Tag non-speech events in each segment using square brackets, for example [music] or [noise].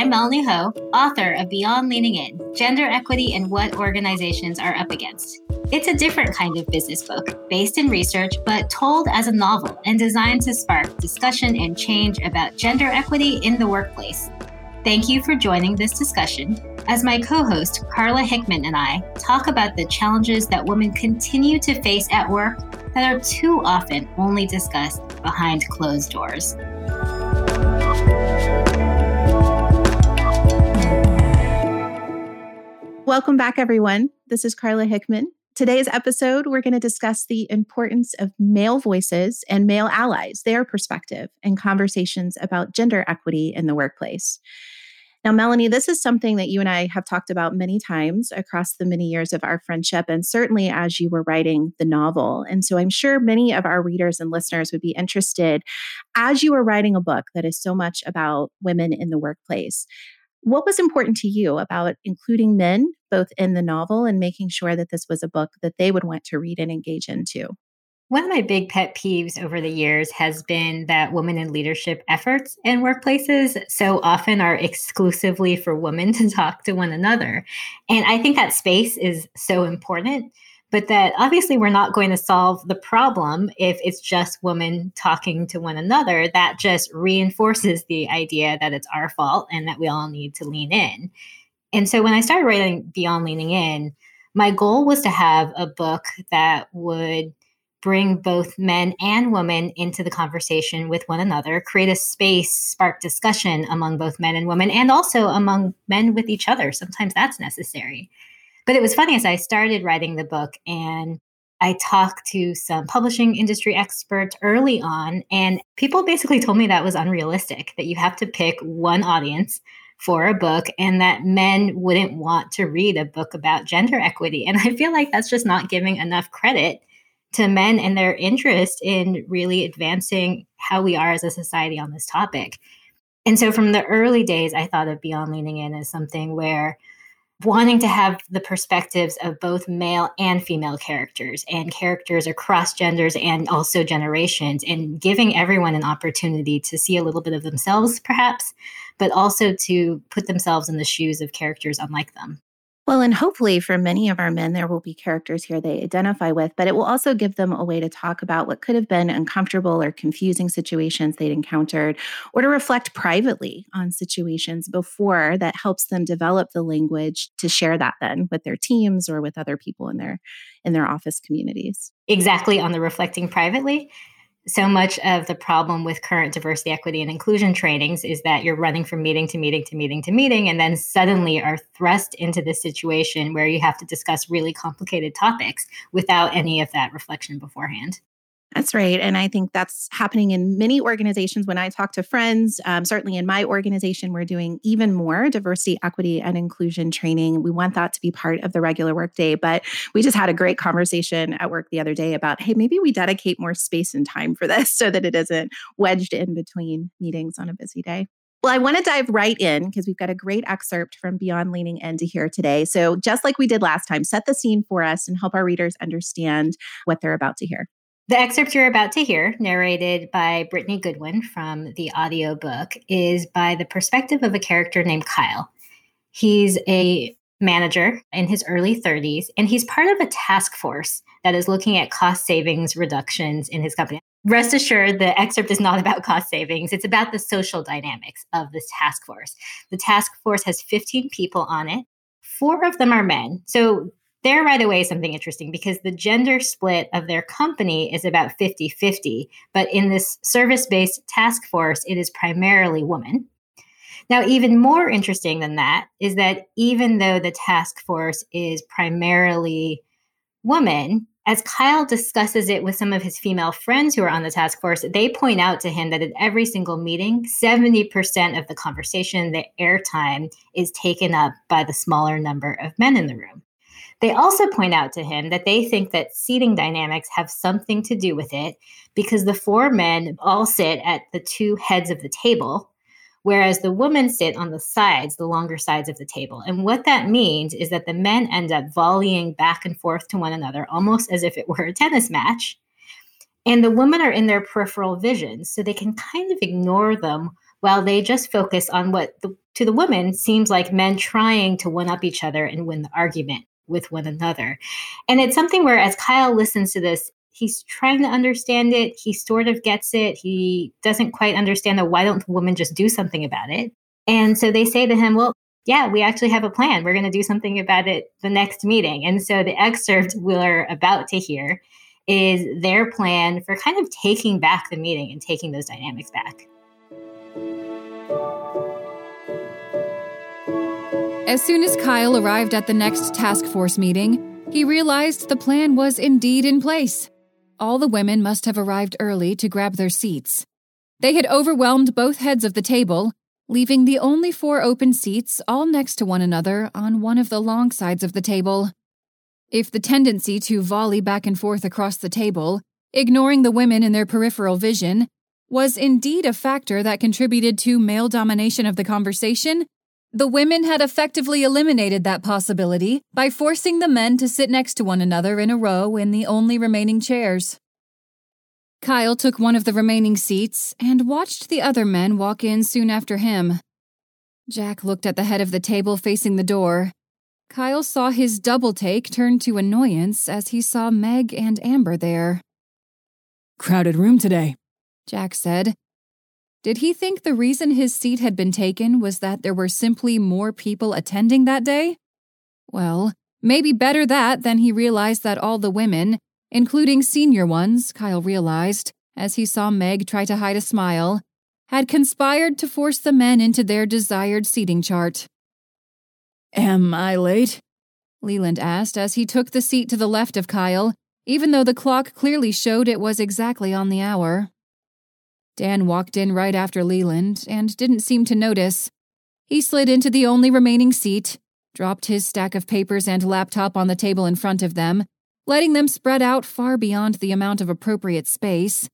I'm Melanie Ho, author of Beyond Leaning In Gender Equity and What Organizations Are Up Against. It's a different kind of business book, based in research, but told as a novel and designed to spark discussion and change about gender equity in the workplace. Thank you for joining this discussion as my co host, Carla Hickman, and I talk about the challenges that women continue to face at work that are too often only discussed behind closed doors. Welcome back, everyone. This is Carla Hickman. Today's episode, we're going to discuss the importance of male voices and male allies, their perspective, and conversations about gender equity in the workplace. Now, Melanie, this is something that you and I have talked about many times across the many years of our friendship, and certainly as you were writing the novel. And so I'm sure many of our readers and listeners would be interested as you were writing a book that is so much about women in the workplace. What was important to you about including men both in the novel and making sure that this was a book that they would want to read and engage into? One of my big pet peeves over the years has been that women in leadership efforts in workplaces so often are exclusively for women [laughs] to talk to one another. And I think that space is so important but that obviously we're not going to solve the problem if it's just women talking to one another. That just reinforces the idea that it's our fault and that we all need to lean in. And so when I started writing Beyond Leaning In, my goal was to have a book that would bring both men and women into the conversation with one another, create a space, spark discussion among both men and women, and also among men with each other. Sometimes that's necessary. But it was funny as I started writing the book and I talked to some publishing industry experts early on, and people basically told me that was unrealistic, that you have to pick one audience for a book and that men wouldn't want to read a book about gender equity. And I feel like that's just not giving enough credit to men and their interest in really advancing how we are as a society on this topic. And so from the early days, I thought of Beyond Leaning In as something where wanting to have the perspectives of both male and female characters and characters across genders and also generations and giving everyone an opportunity to see a little bit of themselves perhaps but also to put themselves in the shoes of characters unlike them well, and hopefully for many of our men, there will be characters here they identify with, but it will also give them a way to talk about what could have been uncomfortable or confusing situations they'd encountered, or to reflect privately on situations before that helps them develop the language to share that then with their teams or with other people in their in their office communities. Exactly on the reflecting privately so much of the problem with current diversity, equity, and inclusion trainings is that you're running from meeting to meeting to meeting to meeting, and then suddenly are thrust into this situation where you have to discuss really complicated topics without any of that reflection beforehand. That's right. And I think that's happening in many organizations. When I talk to friends, um, certainly in my organization, we're doing even more diversity, equity, and inclusion training. We want that to be part of the regular workday. But we just had a great conversation at work the other day about hey, maybe we dedicate more space and time for this [laughs] so that it isn't wedged in between meetings on a busy day. Well, I want to dive right in because we've got a great excerpt from Beyond Leaning In to hear today. So, just like we did last time, set the scene for us and help our readers understand what they're about to hear. The excerpt you're about to hear, narrated by Brittany Goodwin from the audiobook, is by the perspective of a character named Kyle. He's a manager in his early 30s, and he's part of a task force that is looking at cost savings reductions in his company. Rest assured, the excerpt is not [laughs] about cost savings. It's about the social dynamics of this task force. The task force has 15 people on it. Four of them are men. So there right away is something interesting because the gender split of their company is about 50 50. But in this service based task force, it is primarily women. Now, even more interesting than that is that even though the task force is primarily women, as Kyle discusses it with some of his female friends who are on the task force, they point out to him that at every single meeting, 70% of the conversation, the airtime, is taken up by the smaller number of men in the room. They also point out to him that they think that seating dynamics have something to do with it because the four men all sit at the two heads of the table, whereas the women sit on the sides, the longer sides of the table. And what that means is that the men end up volleying back and forth to one another almost as if it were a tennis match. And the women are in their peripheral vision, so they can kind of ignore them while they just focus on what the, to the women seems like men trying to one up each other and win the argument with one another. And it's something where, as Kyle listens to this, he's trying to understand it. He sort of gets it. He doesn't quite understand that why don't the women just do something about it? And so they say to him, Well, yeah, we actually have a plan. We're going to do something about it the next meeting. And so the excerpt we're about to hear is their plan for kind of taking back the meeting and taking those dynamics back. As soon as Kyle arrived at the next task force meeting, he realized the plan was indeed in place. All the women must have arrived early to grab their seats. They had overwhelmed both heads of the table, leaving the only four open seats all next to one another on one of the long sides of the table. If the tendency to volley back and forth across the table, ignoring the women in their peripheral vision, was indeed a factor that contributed to male domination of the conversation, the women had effectively eliminated that possibility by forcing the men to sit next to one another in a row in the only remaining chairs. Kyle took one of the remaining seats and watched the other men walk in soon after him. Jack looked at the head of the table facing the door. Kyle saw his double take turn to annoyance as he saw Meg and Amber there. Crowded room today, Jack said, did he think the reason his seat had been taken was that there were simply more people attending that day? Well, maybe better that than he realized that all the women, including senior ones, Kyle realized, as he saw Meg try to hide a smile, had conspired to force the men into their desired seating chart. Am I late? Leland asked as he took the seat to the left of Kyle, even though the clock clearly showed it was exactly on the hour. Dan walked in right after Leland and didn't seem to notice. He slid into the only remaining seat, dropped his stack of papers and laptop on the table in front of them, letting them spread out far beyond the amount of appropriate space,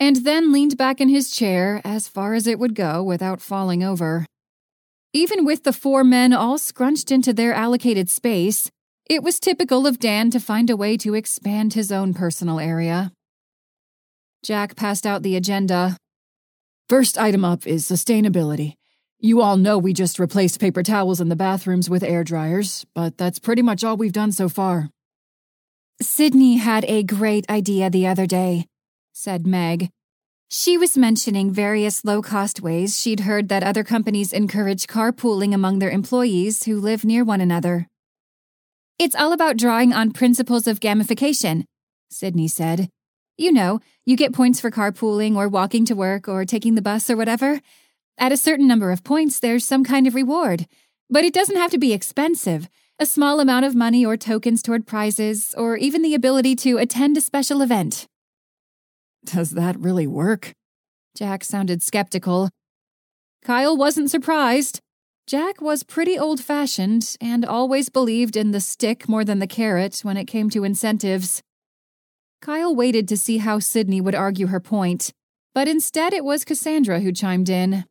and then leaned back in his chair as far as it would go without falling over. Even with the four men all scrunched into their allocated space, it was typical of Dan to find a way to expand his own personal area. Jack passed out the agenda. First item up is sustainability. You all know we just replaced paper towels in the bathrooms with air dryers, but that's pretty much all we've done so far. Sydney had a great idea the other day, said Meg. She was mentioning various low cost ways she'd heard that other companies encourage carpooling among their employees who live near one another. It's all about drawing on principles of gamification, Sydney said. You know, you get points for carpooling or walking to work or taking the bus or whatever. At a certain number of points, there's some kind of reward. But it doesn't have to be expensive. A small amount of money or tokens toward prizes, or even the ability to attend a special event. Does that really work? Jack sounded skeptical. Kyle wasn't surprised. Jack was pretty old fashioned and always believed in the stick more than the carrot when it came to incentives. Kyle waited to see how Sydney would argue her point, but instead it was Cassandra who chimed in.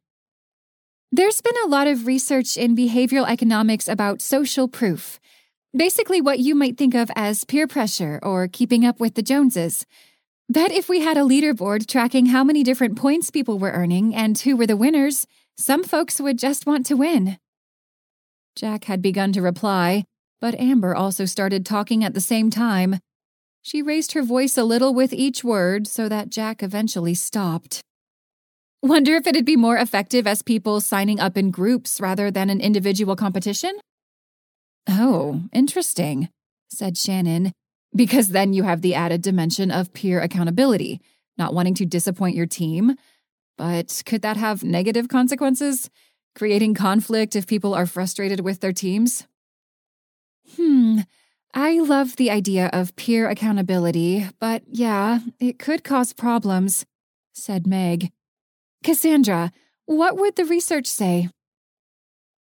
There's been a lot of research in behavioral economics about social proof. Basically, what you might think of as peer pressure or keeping up with the Joneses. Bet if we had a leaderboard tracking how many different points people were earning and who were the winners, some folks would just want to win. Jack had begun to reply, but Amber also started talking at the same time. She raised her voice a little with each word so that Jack eventually stopped. Wonder if it'd be more effective as people signing up in groups rather than an individual competition? Oh, interesting, said Shannon, because then you have the added dimension of peer accountability, not wanting to disappoint your team. But could that have negative consequences? Creating conflict if people are frustrated with their teams? Hmm, I love the idea of peer accountability, but yeah, it could cause problems, said Meg. Cassandra, what would the research say?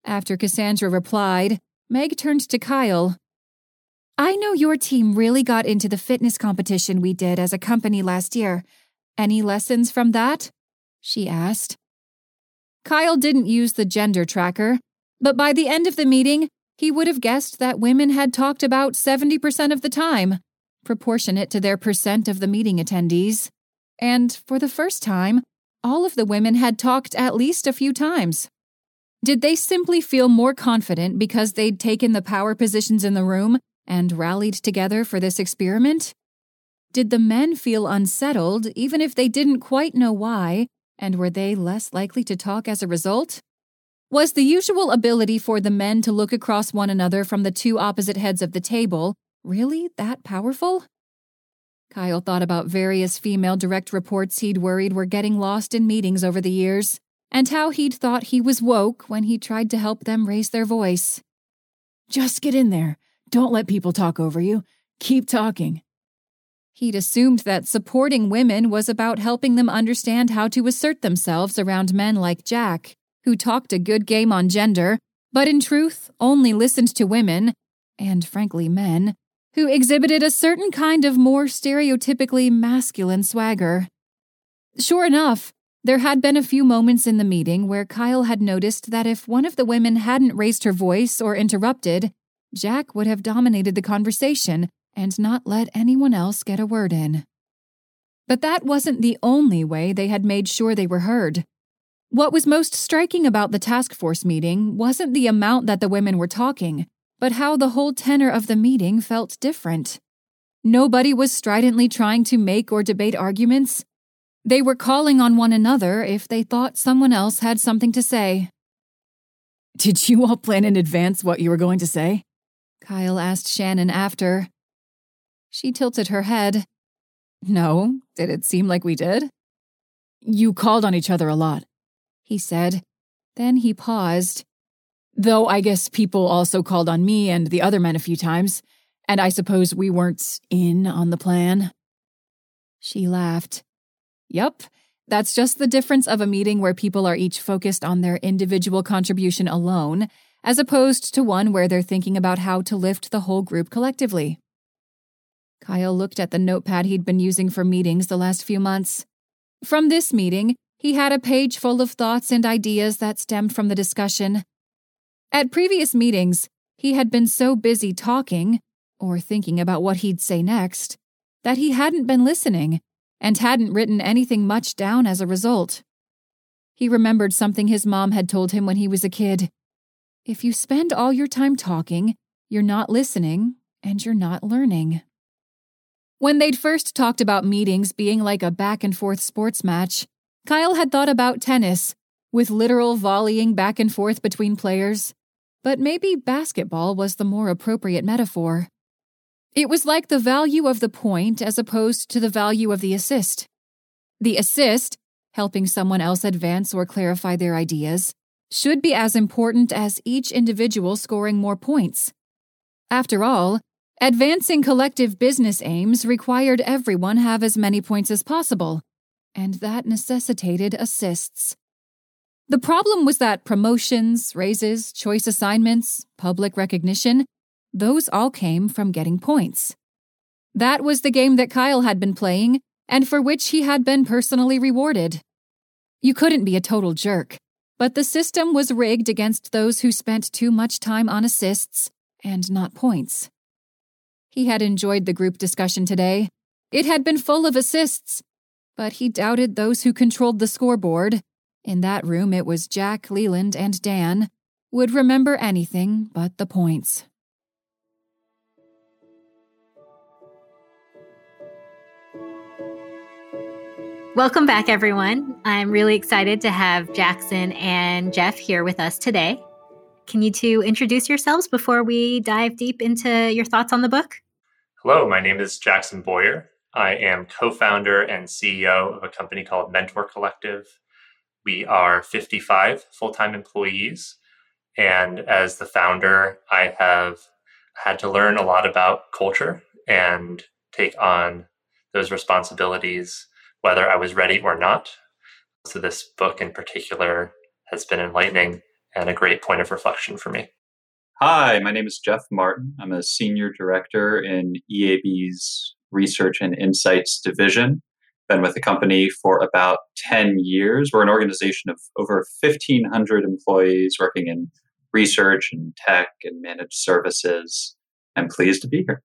After Cassandra replied, Meg turned to Kyle. I know your team really got into the fitness competition we did as a company last year. Any lessons from that? She asked. Kyle didn't use the gender tracker, but by the end of the meeting, he would have guessed that women had talked about 70% of the time, proportionate to their percent of the meeting attendees. And for the first time, all of the women had talked at least a few times. Did they simply feel more confident because they'd taken the power positions in the room and rallied together for this experiment? Did the men feel unsettled even if they didn't quite know why, and were they less likely to talk as a result? Was the usual ability for the men to look across one another from the two opposite heads of the table really that powerful? Kyle thought about various female direct reports he'd worried were getting lost in meetings over the years, and how he'd thought he was woke when he tried to help them raise their voice. Just get in there. Don't let people talk over you. Keep talking. He'd assumed that supporting women was about helping them understand how to assert themselves around men like Jack, who talked a good game on gender, but in truth only listened to women, and frankly men, who exhibited a certain kind of more stereotypically masculine swagger. Sure enough, there had been a few moments in the meeting where Kyle had noticed that if one of the women hadn't raised her voice or interrupted, Jack would have dominated the conversation and not let anyone else get a word in. But that wasn't the only way they had made sure they were heard. What was most striking about the task force meeting wasn't the amount that the women were talking, but how the whole tenor of the meeting felt different. Nobody was stridently trying to make or debate arguments. They were calling on one another if they thought someone else had something to say. Did you all plan in advance what you were going to say? Kyle asked Shannon after. She tilted her head. No, did it seem like we did? You called on each other a lot, he said. Then he paused. Though I guess people also called on me and the other men a few times, and I suppose we weren't in on the plan. She laughed. Yup, that's just the difference of a meeting where people are each focused on their individual contribution alone, as opposed to one where they're thinking about how to lift the whole group collectively. Kyle looked at the notepad he'd been using for meetings the last few months. From this meeting, he had a page full of thoughts and ideas that stemmed from the discussion, at previous meetings, he had been so busy talking, or thinking about what he'd say next, that he hadn't been listening and hadn't written anything much down as a result. He remembered something his mom had told him when he was a kid. If you spend all your time talking, you're not listening and you're not learning. When they'd first talked about meetings being like a back and forth sports match, Kyle had thought about tennis, with literal volleying back and forth between players but maybe basketball was the more appropriate metaphor. It was like the value of the point as opposed to the value of the assist. The assist, helping someone else advance or clarify their ideas, should be as important as each individual scoring more points. After all, advancing collective business aims required everyone have as many points as possible, and that necessitated assists. The problem was that promotions, raises, choice assignments, public recognition, those all came from getting points. That was the game that Kyle had been playing, and for which he had been personally rewarded. You couldn't be a total jerk, but the system was rigged against those who spent too much time on assists and not points. He had enjoyed the group discussion today. It had been full of assists, but he doubted those who controlled the scoreboard in that room, it was Jack, Leland, and Dan, would remember anything but the points. Welcome back, everyone. I'm really excited to have Jackson and Jeff here with us today. Can you two introduce yourselves before we dive deep into your thoughts on the book? Hello, my name is Jackson Boyar. I am co founder and CEO of a company called Mentor Collective. We are 55 full time employees. And as the founder, I have had to learn a lot about culture and take on those responsibilities, whether I was ready or not. So, this book in particular has been enlightening and a great point of reflection for me. Hi, my name is Jeff Martin. I'm a senior director in EAB's Research and Insights Division been with the company for about 10 years. We're an organization of over 1,500 employees working in research and tech and managed services. I'm pleased to be here.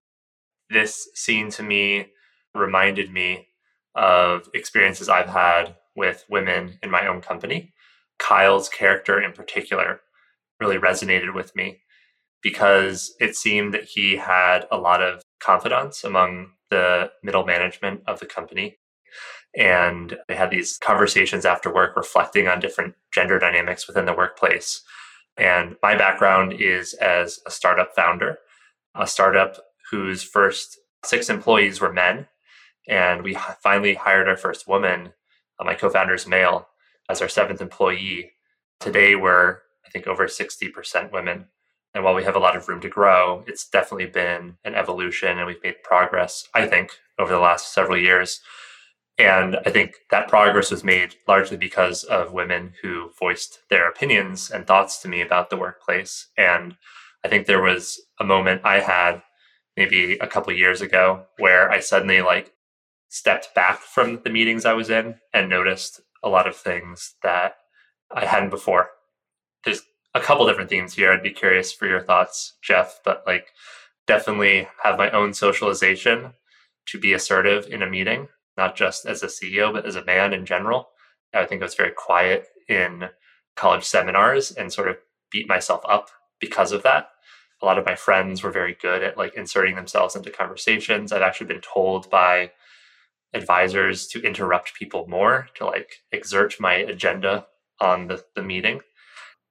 This scene to me reminded me of experiences I've had with women in my own company. Kyle's character in particular really resonated with me because it seemed that he had a lot of confidence among the middle management of the company. And they had these conversations after work reflecting on different gender dynamics within the workplace. And my background is as a startup founder, a startup whose first six employees were men. And we finally hired our first woman, uh, my co founder's male, as our seventh employee. Today, we're, I think, over 60% women. And while we have a lot of room to grow, it's definitely been an evolution and we've made progress, I think, over the last several years. And I think that progress was made largely because of women who voiced their opinions and thoughts to me about the workplace. And I think there was a moment I had maybe a couple years ago where I suddenly like stepped back from the meetings I was in and noticed a lot of things that I hadn't before. There's a couple different themes here. I'd be curious for your thoughts, Jeff, but like definitely have my own socialization to be assertive in a meeting, not just as a CEO, but as a man in general. I think I was very quiet in college seminars and sort of beat myself up because of that. A lot of my friends were very good at like inserting themselves into conversations. I've actually been told by advisors to interrupt people more, to like exert my agenda on the, the meeting.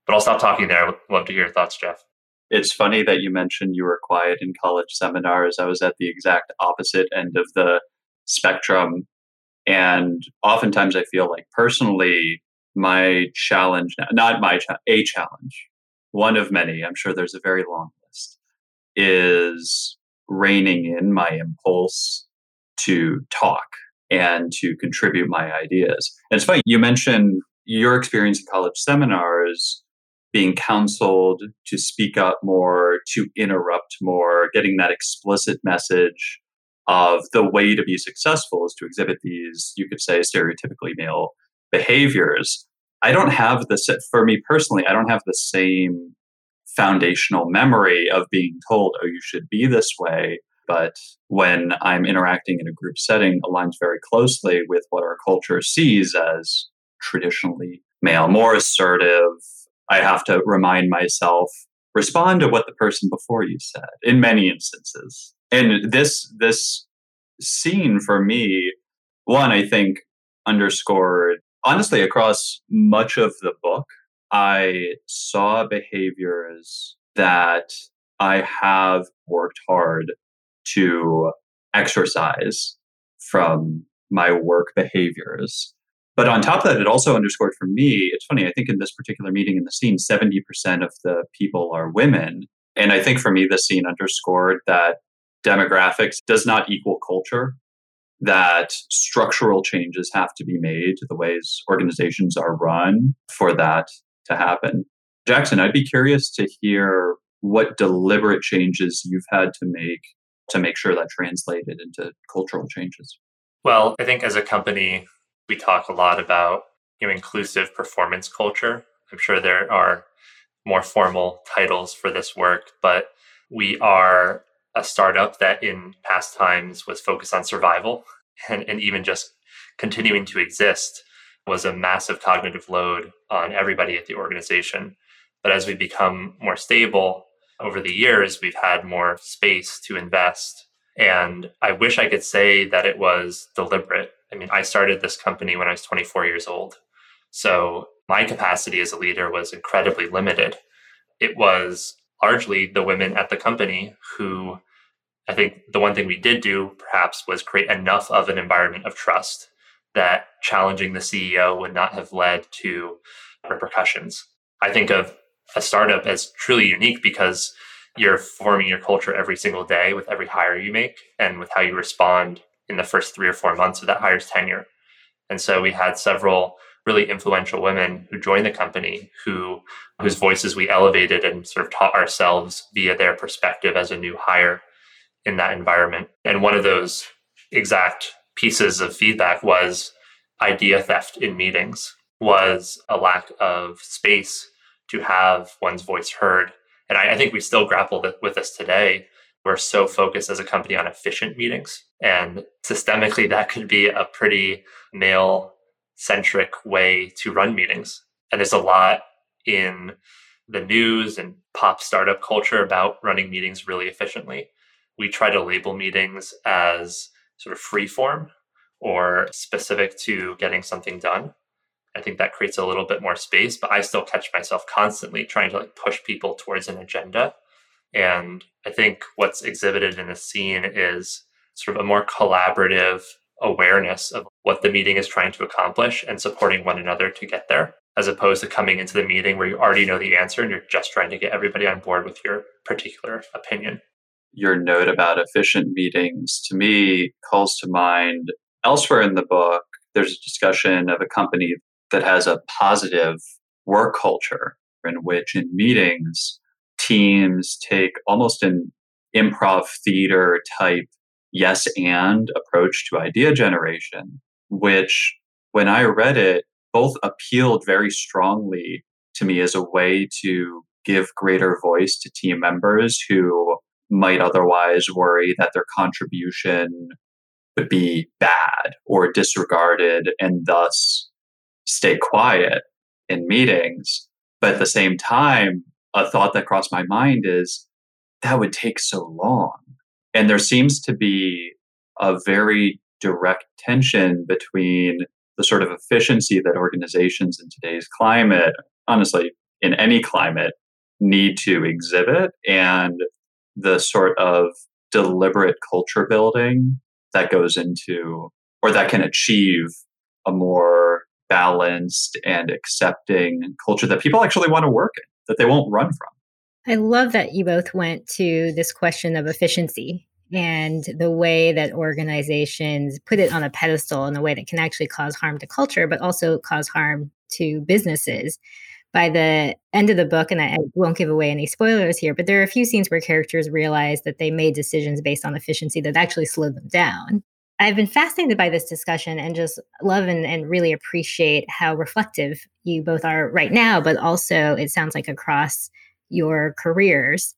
But I'll stop talking there. I would love to hear your thoughts, Jeff. It's funny that you mentioned you were quiet in college seminars. I was at the exact opposite end of the spectrum. And oftentimes I feel like personally, my challenge, not my, a challenge, one of many, I'm sure there's a very long list, is reining in my impulse to talk and to contribute my ideas. And it's funny, you mentioned your experience in college seminars being counseled to speak up more, to interrupt more, getting that explicit message of the way to be successful is to exhibit these, you could say, stereotypically male behaviors. I don't have this, for me personally, I don't have the same foundational memory of being told, oh, you should be this way. But when I'm interacting in a group setting, aligns very closely with what our culture sees as traditionally male, more assertive, I have to remind myself respond to what the person before you said in many instances. And this this scene for me, one I think underscored honestly across much of the book, I saw behaviors that I have worked hard to exercise from my work behaviors but on top of that, it also underscored for me, it's funny, I think in this particular meeting in the scene, 70% of the people are women. And I think for me, the scene underscored that demographics does not equal culture, that structural changes have to be made to the ways organizations are run for that to happen. Jackson, I'd be curious to hear what deliberate changes you've had to make to make sure that translated into cultural changes. Well, I think as a company, we talk a lot about you know inclusive performance culture. I'm sure there are more formal titles for this work, but we are a startup that in past times was focused on survival [laughs] and, and even just continuing to exist was a massive cognitive load on everybody at the organization. But as we become more stable over the years, we've had more space to invest. And I wish I could say that it was deliberate I mean, I started this company when I was 24 years old. So my capacity as a leader was incredibly limited. It was largely the women at the company who I think the one thing we did do perhaps was create enough of an environment of trust that challenging the CEO would not have led to repercussions. I think of a startup as truly unique because you're forming your culture every single day with every hire you make and with how you respond in the first three or four months of that hire's tenure. And so we had several really influential women who joined the company who whose voices we elevated and sort of taught ourselves via their perspective as a new hire in that environment. And one of those exact pieces of feedback was idea theft in meetings was a lack of space to have one's voice heard. And I, I think we still grapple with this today we're so focused as a company on efficient meetings. And systemically, that could be a pretty male centric way to run meetings. And there's a lot in the news and pop startup culture about running meetings really efficiently. We try to label meetings as sort of free form or specific to getting something done. I think that creates a little bit more space, but I still catch myself constantly trying to like push people towards an agenda. And I think what's exhibited in the scene is sort of a more collaborative awareness of what the meeting is trying to accomplish and supporting one another to get there, as opposed to coming into the meeting where you already know the answer and you're just trying to get everybody on board with your particular opinion. Your note about efficient meetings to me calls to mind elsewhere in the book, there's a discussion of a company that has a positive work culture in which in meetings, teams take almost an improv theater type yes and approach to idea generation, which when I read it, both appealed very strongly to me as a way to give greater voice to team members who might otherwise worry that their contribution would be bad or disregarded and thus stay quiet in meetings. But at the same time, a thought that crossed my mind is that would take so long. And there seems to be a very direct tension between the sort of efficiency that organizations in today's climate, honestly, in any climate, need to exhibit and the sort of deliberate culture building that goes into or that can achieve a more balanced and accepting culture that people actually want to work in, that they won't run from. I love that you both went to this question of efficiency and the way that organizations put it on a pedestal in a way that can actually cause harm to culture, but also cause harm to businesses. By the end of the book, and I, won't give away any spoilers here, but there are a few scenes where characters realize that they made decisions based on efficiency that actually slowed them down. I've been fascinated by this discussion and just love and, and really appreciate how reflective you both are right now, but also it sounds like across your careers.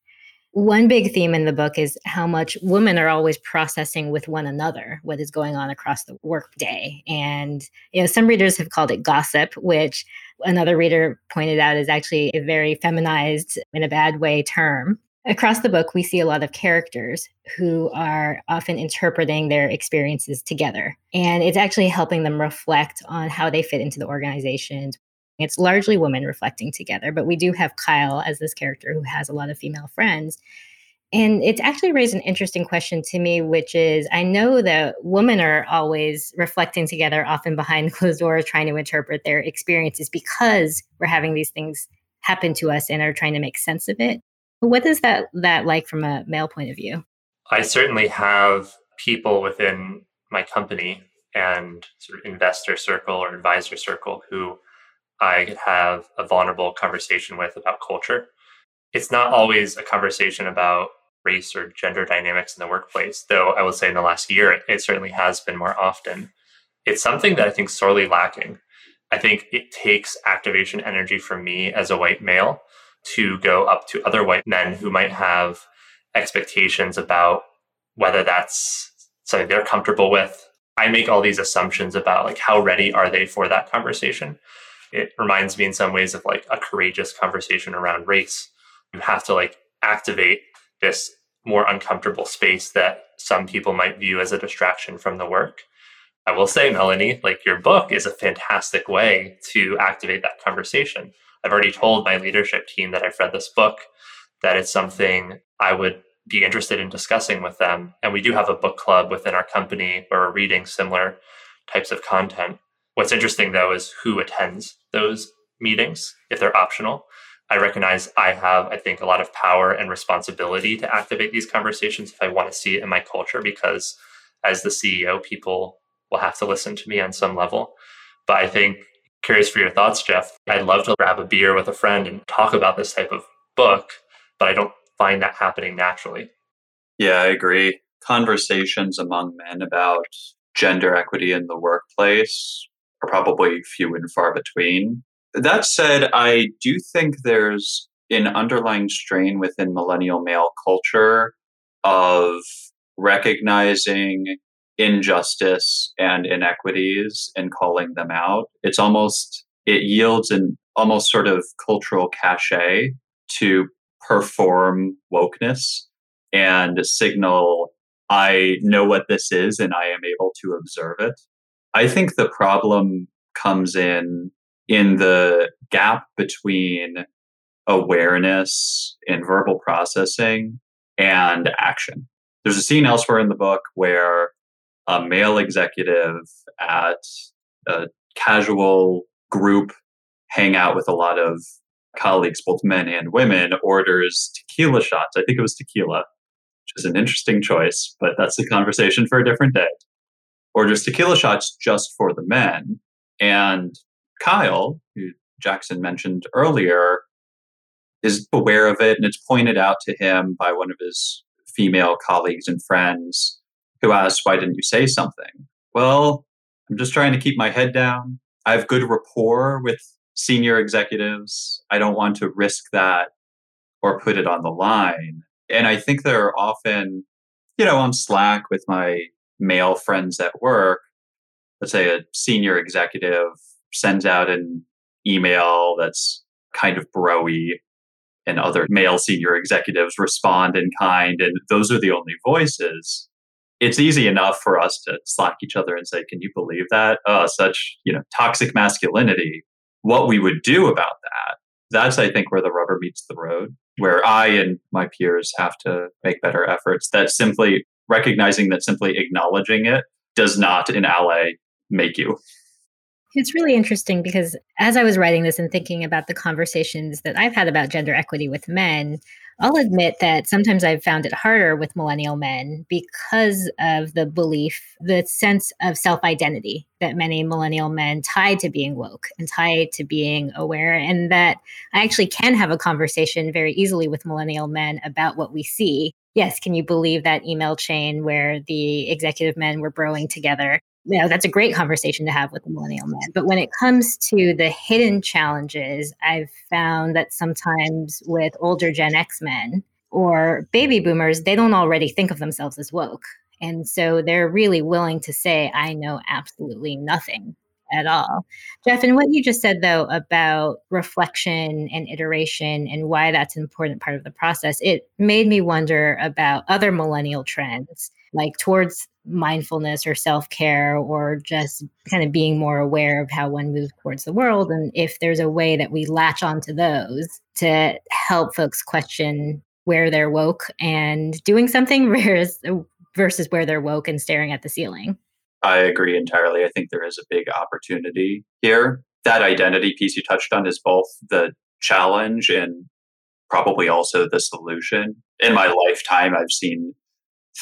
One big theme in the book is how much women are always processing with one another what is going on across the workday. And, you know, some readers have called it gossip, which another reader pointed out is actually a very feminized, in a bad way, term. Across the book, we see a lot of characters who are often interpreting their experiences together. And it's actually helping them reflect on how they fit into the organization. it's largely women reflecting together, but we do have Kyle as this character who has a lot of female friends. And it's actually raised an interesting question to me, which is I know that women are always reflecting together, often behind [laughs] closed doors, trying to interpret their experiences because we're having these things happen to us and are trying to make sense of it. What is that that like from a male point of view? I certainly have people within my company and sort of investor circle or advisor circle who I could have a vulnerable conversation with about culture. It's not always a conversation about race or gender dynamics in the workplace, though I will say in the last year, it, it certainly has been more often. It's something that I think sorely lacking. I think it takes activation energy from me as a white male to go up to other white men who might have expectations about whether that's something they're comfortable with. I make all these assumptions about like how ready are they for that conversation it reminds me in some ways of like a courageous conversation around race. You have to like activate this more uncomfortable space that some people might view as a distraction from the work. I will say, Melanie, like your book is a fantastic way to activate that conversation. I've already told my leadership team that I've read this book, that it's something I would be interested in discussing with them. And we do have a book club within our company where we're reading similar types of content. What's interesting though is who attends those meetings if they're optional. I recognize I have, I think, a lot of power and responsibility to activate these conversations if I want to see it in my culture, because as the CEO, people will have to listen to me on some level. But I think, curious for your thoughts, Jeff, I'd love to grab a beer with a friend and talk about this type of book, but I don't find that happening naturally. Yeah, I agree. Conversations among men about gender equity in the workplace are probably few and far between. That said, I do think there's an underlying strain within millennial male culture of recognizing injustice and inequities and calling them out. It's almost, it yields an almost sort of cultural cachet to perform wokeness and signal, I know what this is and I am able to observe it. I think the problem comes in in the gap between awareness and verbal processing and action. There's a scene elsewhere in the book where a male executive at a casual group hangout with a lot of colleagues, both men and women, orders tequila shots. I think it was tequila, which is an interesting choice, but that's a conversation for a different day. Orders tequila shots just for the men. And Kyle, who Jackson mentioned earlier, is aware of it and it's pointed out to him by one of his female colleagues and friends who asked, Why didn't you say something? Well, I'm just trying to keep my head down. I have good rapport with senior executives. I don't want to risk that or put it on the line. And I think there are often, you know, on Slack with my male friends at work, let's say a senior executive sends out an email that's kind of broy and other male senior executives respond in kind and those are the only voices it's easy enough for us to slack each other and say can you believe that? Oh such you know toxic masculinity. What we would do about that that's i think where the rubber meets the road where i and my peers have to make better efforts. That simply recognizing that simply acknowledging it does not in ally make you it's really interesting because as I was writing this and thinking about the conversations that I've had about gender equity with men, I'll admit that sometimes I've found it harder with millennial men because of the belief, the sense of self identity that many millennial men tie to being woke and tie to being aware. And that I actually can have a conversation very easily with millennial men about what we see. Yes, can you believe that email chain where the executive men were broing together? You know that's a great conversation to have with the millennial men but when it comes to the hidden challenges i've found that sometimes with older gen x men or baby boomers they don't already think of themselves as woke. And so they're really willing to say i know absolutely nothing at all. Jeff and what you just said though about reflection and iteration and why that's an important part of the process it made me wonder about other millennial trends like towards mindfulness or self care or just kind of being more aware of how one moves towards the world. And if there's a way that we latch onto those to help folks question where they're woke and doing something [laughs] versus, versus where they're woke and staring at the ceiling. I agree entirely. I think there is a big opportunity here. That identity piece you touched on is both the challenge and probably also the solution. In my lifetime, I've seen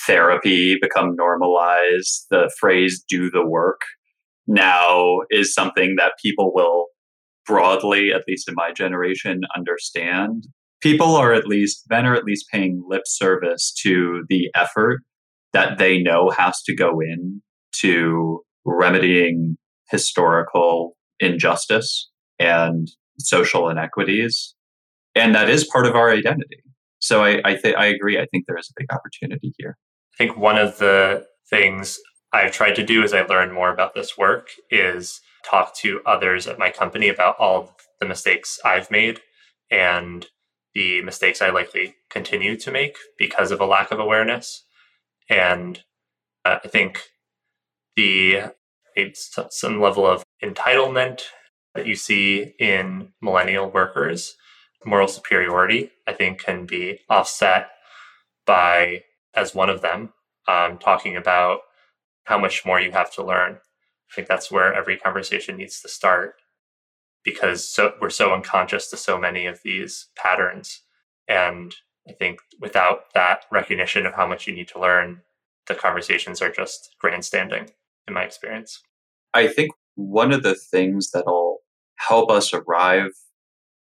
therapy become normalized. The phrase do the work now is something that people will broadly, at least in my generation, understand. People are at least, men are at least paying lip service to the effort that they know has to go in to remedying historical injustice and social inequities. And that is part of our identity. So I I, th- I agree. I think there is a big opportunity here. I think one of the things I've tried to do as I learn more about this work is talk to others at my company about all the mistakes I've made and the mistakes I likely continue to make because of a lack of awareness. And uh, I think the some level of entitlement that you see in millennial workers moral superiority, I think, can be offset by, as one of them, um, talking about how much more you have to learn. I think that's where every conversation needs to start because so, we're so unconscious to so many of these patterns. And I think without that recognition of how much you need to learn, the conversations are just grandstanding, in my experience. I think one of the things that'll help us arrive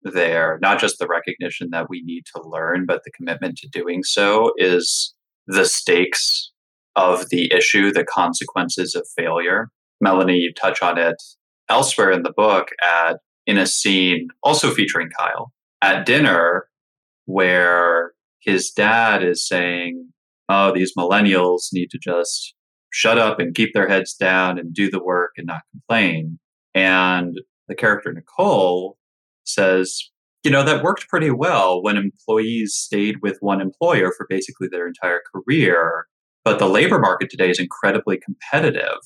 there, not just the recognition that we need to learn, but the commitment to doing so, is the stakes of the issue, the consequences of failure. Melanie, you touch on it elsewhere in the book at in a scene also featuring Kyle at dinner where his dad is saying, Oh, these millennials need to just shut up and keep their heads down and do the work and not complain. And the character Nicole says, you know, that worked pretty well when employees stayed with one employer for basically their entire career. But the labor market today is incredibly competitive.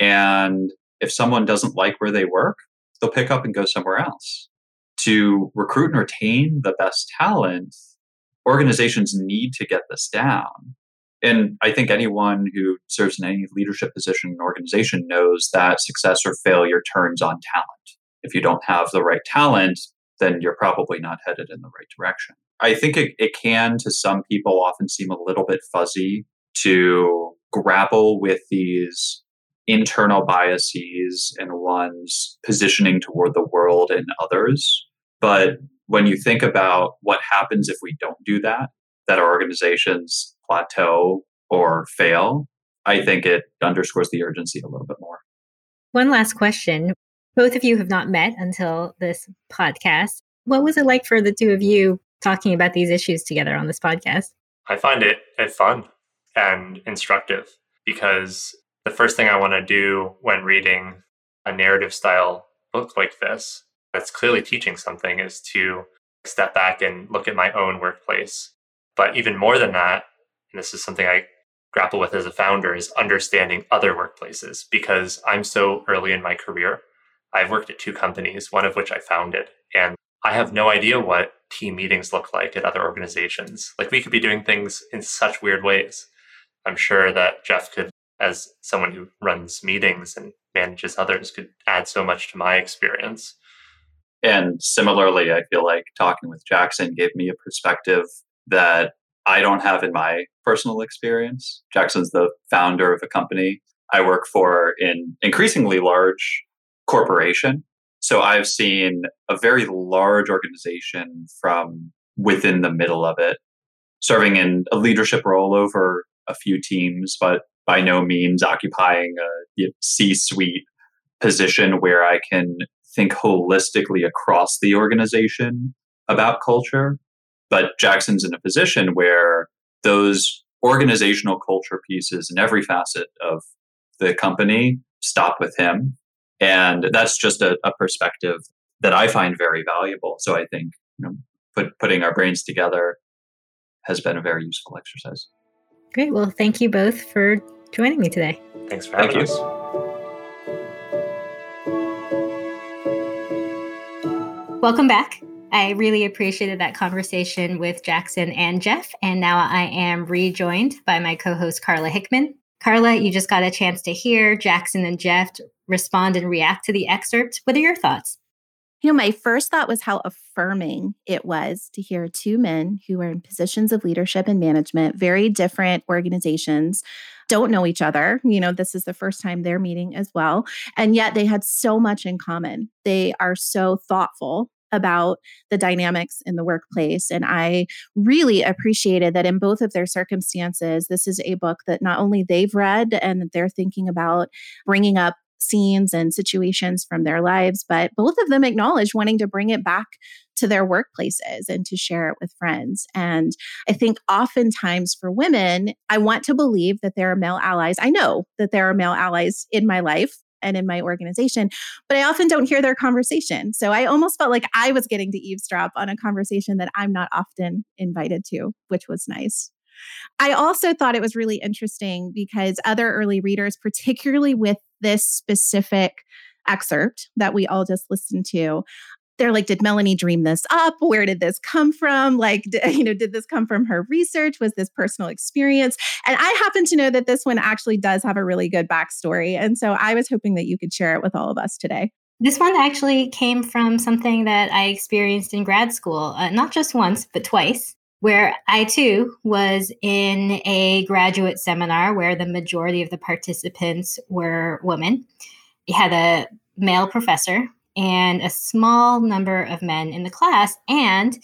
And if someone doesn't like where they work, they'll pick up and go somewhere else. To recruit and retain the best talent, organizations need to get this down. And I think anyone who serves in any leadership position in an organization knows that success or failure turns on talent. If you don't have the right talent, then you're probably not headed in the right direction. I think it, it can, to some people, often seem a little bit fuzzy to grapple with these internal biases and one's positioning toward the world and others. But when you think about what happens if we don't do that, that our organizations plateau or fail, I think it underscores the urgency a little bit more. One last question. Both of you have not met until this podcast. What was it like for the two of you talking about these issues together on this podcast? I find it, fun and instructive because the first thing I want to do when reading a narrative style book like this that's clearly teaching something is to step back and look at my own workplace. But even more than that, and this is something I grapple with as a founder, is understanding other workplaces because I'm so early in my career. I've worked at two companies, one of which I founded, and I have no idea what team meetings look like at other organizations. Like we could be doing things in such weird ways. I'm sure that Jeff could, as someone who runs meetings and manages others, could add so much to my experience. And similarly, I feel like talking with Jackson gave me a perspective that I don't have in my personal experience. Jackson's the founder of a company I work for in increasingly large corporation. So I've seen a very large organization from within the middle of it, serving in a leadership role over a few teams, but by no means occupying a C suite position where I can think holistically across the organization about culture. But Jackson's in a position where those organizational culture pieces in every facet of the company stop with him. And that's just a, a perspective that I find very valuable. So I think you know, put, putting our brains together has been a very useful exercise. Great. Well, thank you both for joining me today. Thanks for having Thank us. Welcome back. I really appreciated that conversation with Jackson and Jeff. And now I am rejoined by my co host, Carla Hickman. Carla, you just got a chance to hear Jackson and Jeff respond and react to the excerpt. What are your thoughts? You know, my first thought was how affirming it was to hear two men who are in positions of leadership and management, very different organizations, don't know each other. You know, this is the first time they're meeting as well. And yet they had so much in common. They are so thoughtful about the dynamics in the workplace. And I really appreciated that in both of their circumstances, this is a book that not only they've read and they're thinking about bringing up scenes and situations from their lives, but both of them acknowledge wanting to bring it back to their workplaces and to share it with friends. And I think oftentimes for women, I want to believe that there are male allies. I know that there are male allies in my life and in my organization, but I often don't hear their conversation. So I almost felt like I was getting to eavesdrop on a conversation that I'm not often invited to, which was nice. I also thought it was really interesting because other early readers, particularly with this specific excerpt that we all just listened to, they're like, did Melanie dream this up? Where did this come from? Like, [laughs] you know, did this come from her research? Was this personal experience? And I happen to know that this one actually does have a really good backstory. And so I was hoping that you could share it with all of us today. This one actually came from something that I experienced in grad school, uh, not just once, but twice, where I too was in a graduate seminar where the majority of the participants were women. We had a male professor and a small number of men in the class. And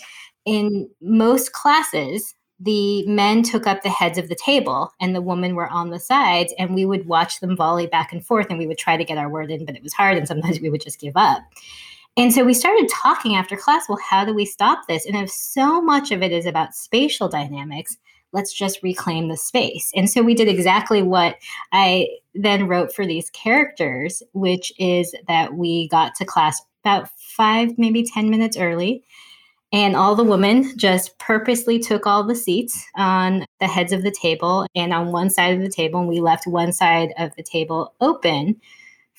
in most classes, the men took up the heads of the table and the women were on the sides and we would watch them volley back and forth and we would try to get our word in but it was hard and sometimes we would just give up and so we started talking after class well how do we stop this and if so much of it is about spatial dynamics let's just reclaim the space. And so we did exactly what I then wrote for these characters, which is that we got to class about five, maybe 10 minutes early. And all the women just purposely took all the seats on the heads of the table and on one side of the table. And we left one side of the table open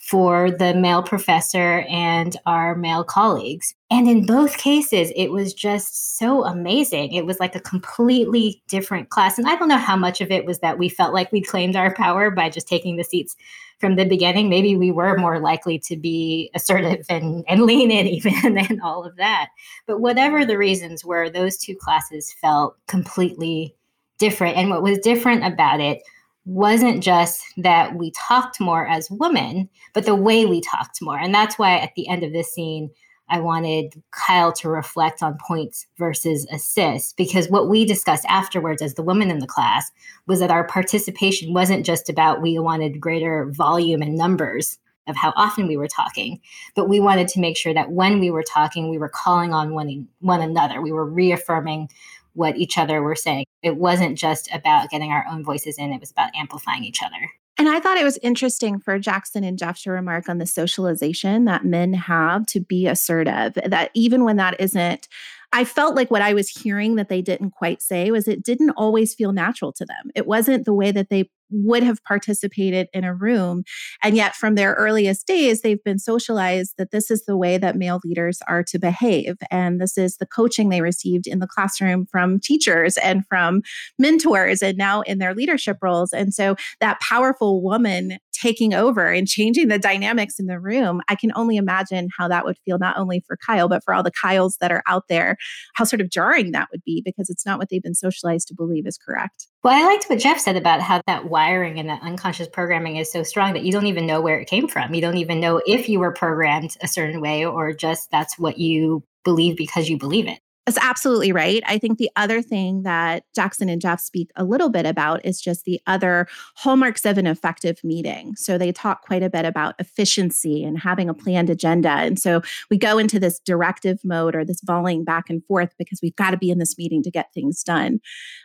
for the male professor and our male colleagues. And in both cases, it was just so amazing. It was like a completely different class. And I don't know how much of it was that we felt like we claimed our power by just taking the seats from the beginning. Maybe we were more likely to be assertive and, and lean in, [laughs] even, and all of that. But whatever the reasons were, those two classes felt completely different. And what was different about it wasn't just that we talked more as women, but the way we talked more. And that's why at the end of this scene, I wanted Kyle to reflect on points versus assists because what we discussed afterwards as the women in the class was that our participation wasn't just about we wanted greater volume and numbers of how often we were talking, but we wanted to make sure that when we were talking, we were calling on one, one another. We were reaffirming what each other were saying. It wasn't just about getting our own voices in, it was about amplifying each other. And I thought it was interesting for Jackson and Jeff to remark on the socialization that men have to be assertive, that even when that isn't I felt like what I was hearing that they didn't quite say was it didn't always feel natural to them. It wasn't the way that they would have participated in a room. And yet, from their earliest days, they've been socialized that this is the way that male leaders are to behave. And this is the coaching they received in the classroom from teachers and from mentors, and now in their leadership roles. And so, that powerful woman taking over and changing the dynamics in the room, I can only imagine how that would feel, not only for Kyle, but for all the Kyles that are out there, how sort of jarring that would be because it's not what they've been socialized to believe is correct. Well, I liked what Jeff said about how that wiring and that unconscious programming is so strong that you don't even know where it came from. You don't even know if you were programmed a certain way or just that's what you believe because you believe it. That's absolutely right. I think the other thing that Jackson and Jeff speak a little bit about is just the other hallmarks of an effective meeting. So they talk quite a bit about efficiency and having a planned agenda. And so we go into this directive mode or this volleying back and forth because we've got to be in this meeting to get things done.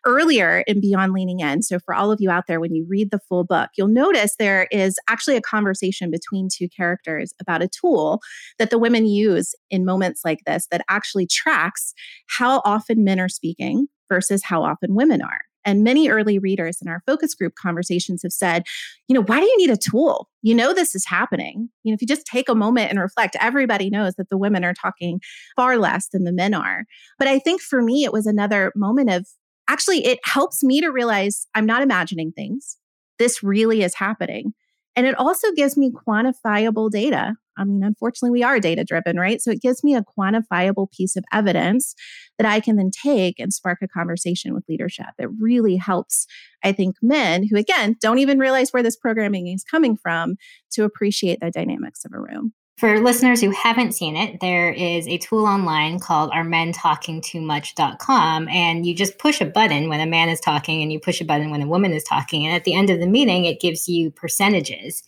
Earlier in Beyond Leaning In, so for all of you out there, when you read the full book, you'll notice there is actually a conversation between two characters about a tool that the women use in moments like this that actually tracks how often men are speaking versus how often women are. And many early readers in our focus group conversations have said, you know, why do you need a tool? You know, this is happening. You know, if you just take a moment and reflect, everybody knows that the women are talking far less than the men are. But I think for me, it was another moment of actually, it helps me to realize I'm not imagining things. This really is happening. And it also gives me quantifiable data. I mean, unfortunately, we are data driven, right? So it gives me a quantifiable piece of evidence that I can then take and spark a conversation with leadership. It really helps, I think, men who, again, don't even realize where this programming is coming from to appreciate the dynamics of a room. For listeners who haven't seen it, there is a tool online called arementalkingtoomuch.com. And you just push a button when a man is talking, and you push a button when a woman is talking. And at the end of the meeting, it gives you percentages.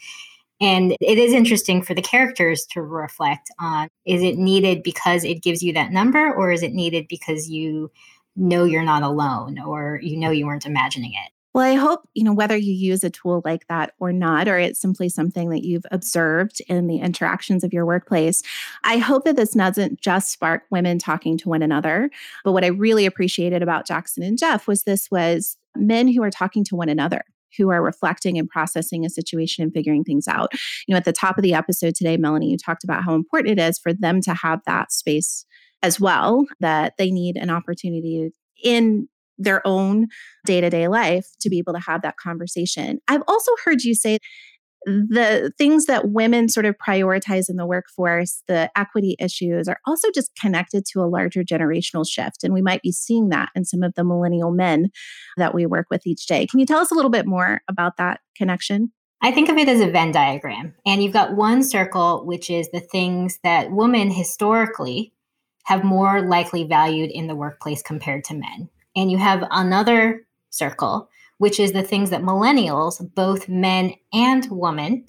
And it is interesting for the characters to reflect on is it needed because it gives you that number, or is it needed because you know you're not alone or you know you weren't imagining it? Well, I hope, you know, whether you use a tool like that or not, or it's simply something that you've observed in the interactions of your workplace, I hope that this doesn't just spark women talking to one another. But what I really appreciated about Jackson and Jeff was this was men who are talking to one another who are reflecting and processing a situation and figuring things out. You know, at the top of the episode today, Melanie, you talked about how important it is for them to have that space as well, that they need an opportunity in their own day to day life to be able to have that conversation. I've also heard you say the things that women sort of prioritize in the workforce, the equity issues, are also just connected to a larger generational shift. And we might be seeing that in some of the millennial men that we work with each day. Can you tell us a little bit more about that connection? I think of it as a Venn diagram. And you've got one circle, which is the things that women historically have more likely valued in the workplace compared to men. And you have another circle, which is the things that millennials, both men and women,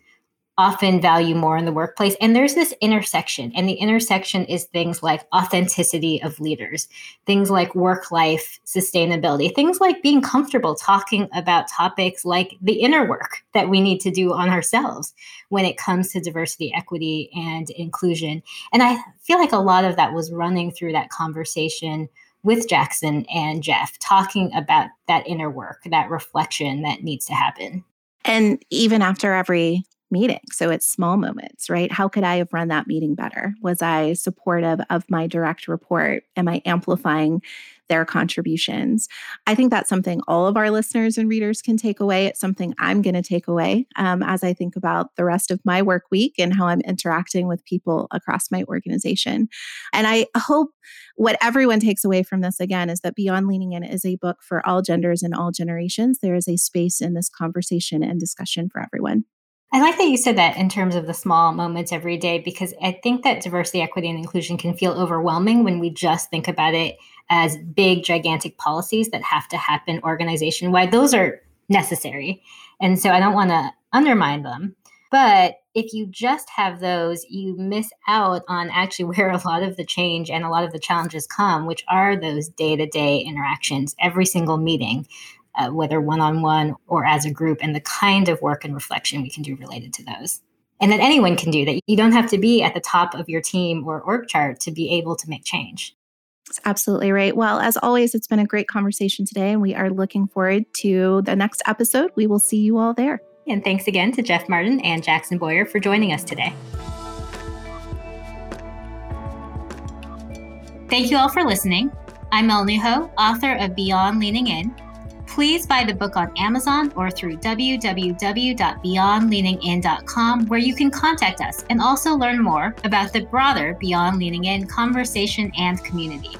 often value more in the workplace. And there's this intersection, and the intersection is things like authenticity of leaders, things like work life sustainability, things like being comfortable talking about topics like the inner work that we need to do on ourselves when it comes to diversity, equity, and inclusion. And I feel like a lot of that was running through that conversation with Jackson and Jeff, talking about that inner work, that reflection that needs to happen. And even after every meeting. So it's small moments, right? How could I have run that meeting better? Was I supportive of my direct report? Am I amplifying their contributions? I think that's something all of our listeners and readers can take away. It's something I'm going to take away um, as I think about the rest of my work week and how I'm interacting with people across my organization. And I hope what everyone takes away from this again is that Beyond Leaning In is a book for all genders and all generations. There is a space in this conversation and discussion for everyone. I like that you said that in terms of the small moments every day, because I think that diversity, equity, and inclusion can feel overwhelming when we just think about it as big, gigantic policies that have to happen organization wide. Those are necessary. And so I don't want to undermine them. But if you just have those, you miss out on actually [laughs] where a lot of the change and a lot of the challenges come, which are those day to day interactions, every single meeting uh, whether one on one or as a group, and the kind of work and reflection we can do related to those. And that anyone can do that. You don't have to be at the top of your team or org chart to be able to make change. Absolutely right. Well, as always, it's been a great conversation today, and we are looking forward to the next episode. We will see you all there. And thanks again to Jeff Martin and Jackson Boyar for joining us today. Thank you all for listening. I'm Melanie Ho, author of Beyond Leaning In please buy the book on Amazon or through www.beyondleaningin.com, where you can contact us and also learn more about the broader Beyond Leaning In conversation and community.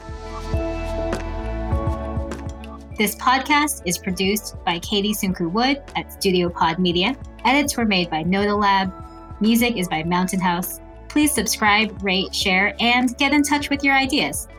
This podcast is produced by Katie Sunku Wood at Studio Pod Media. Edits were made by Noda Lab. Music is by Mountain House. Please subscribe, rate, share, and get in touch with your ideas.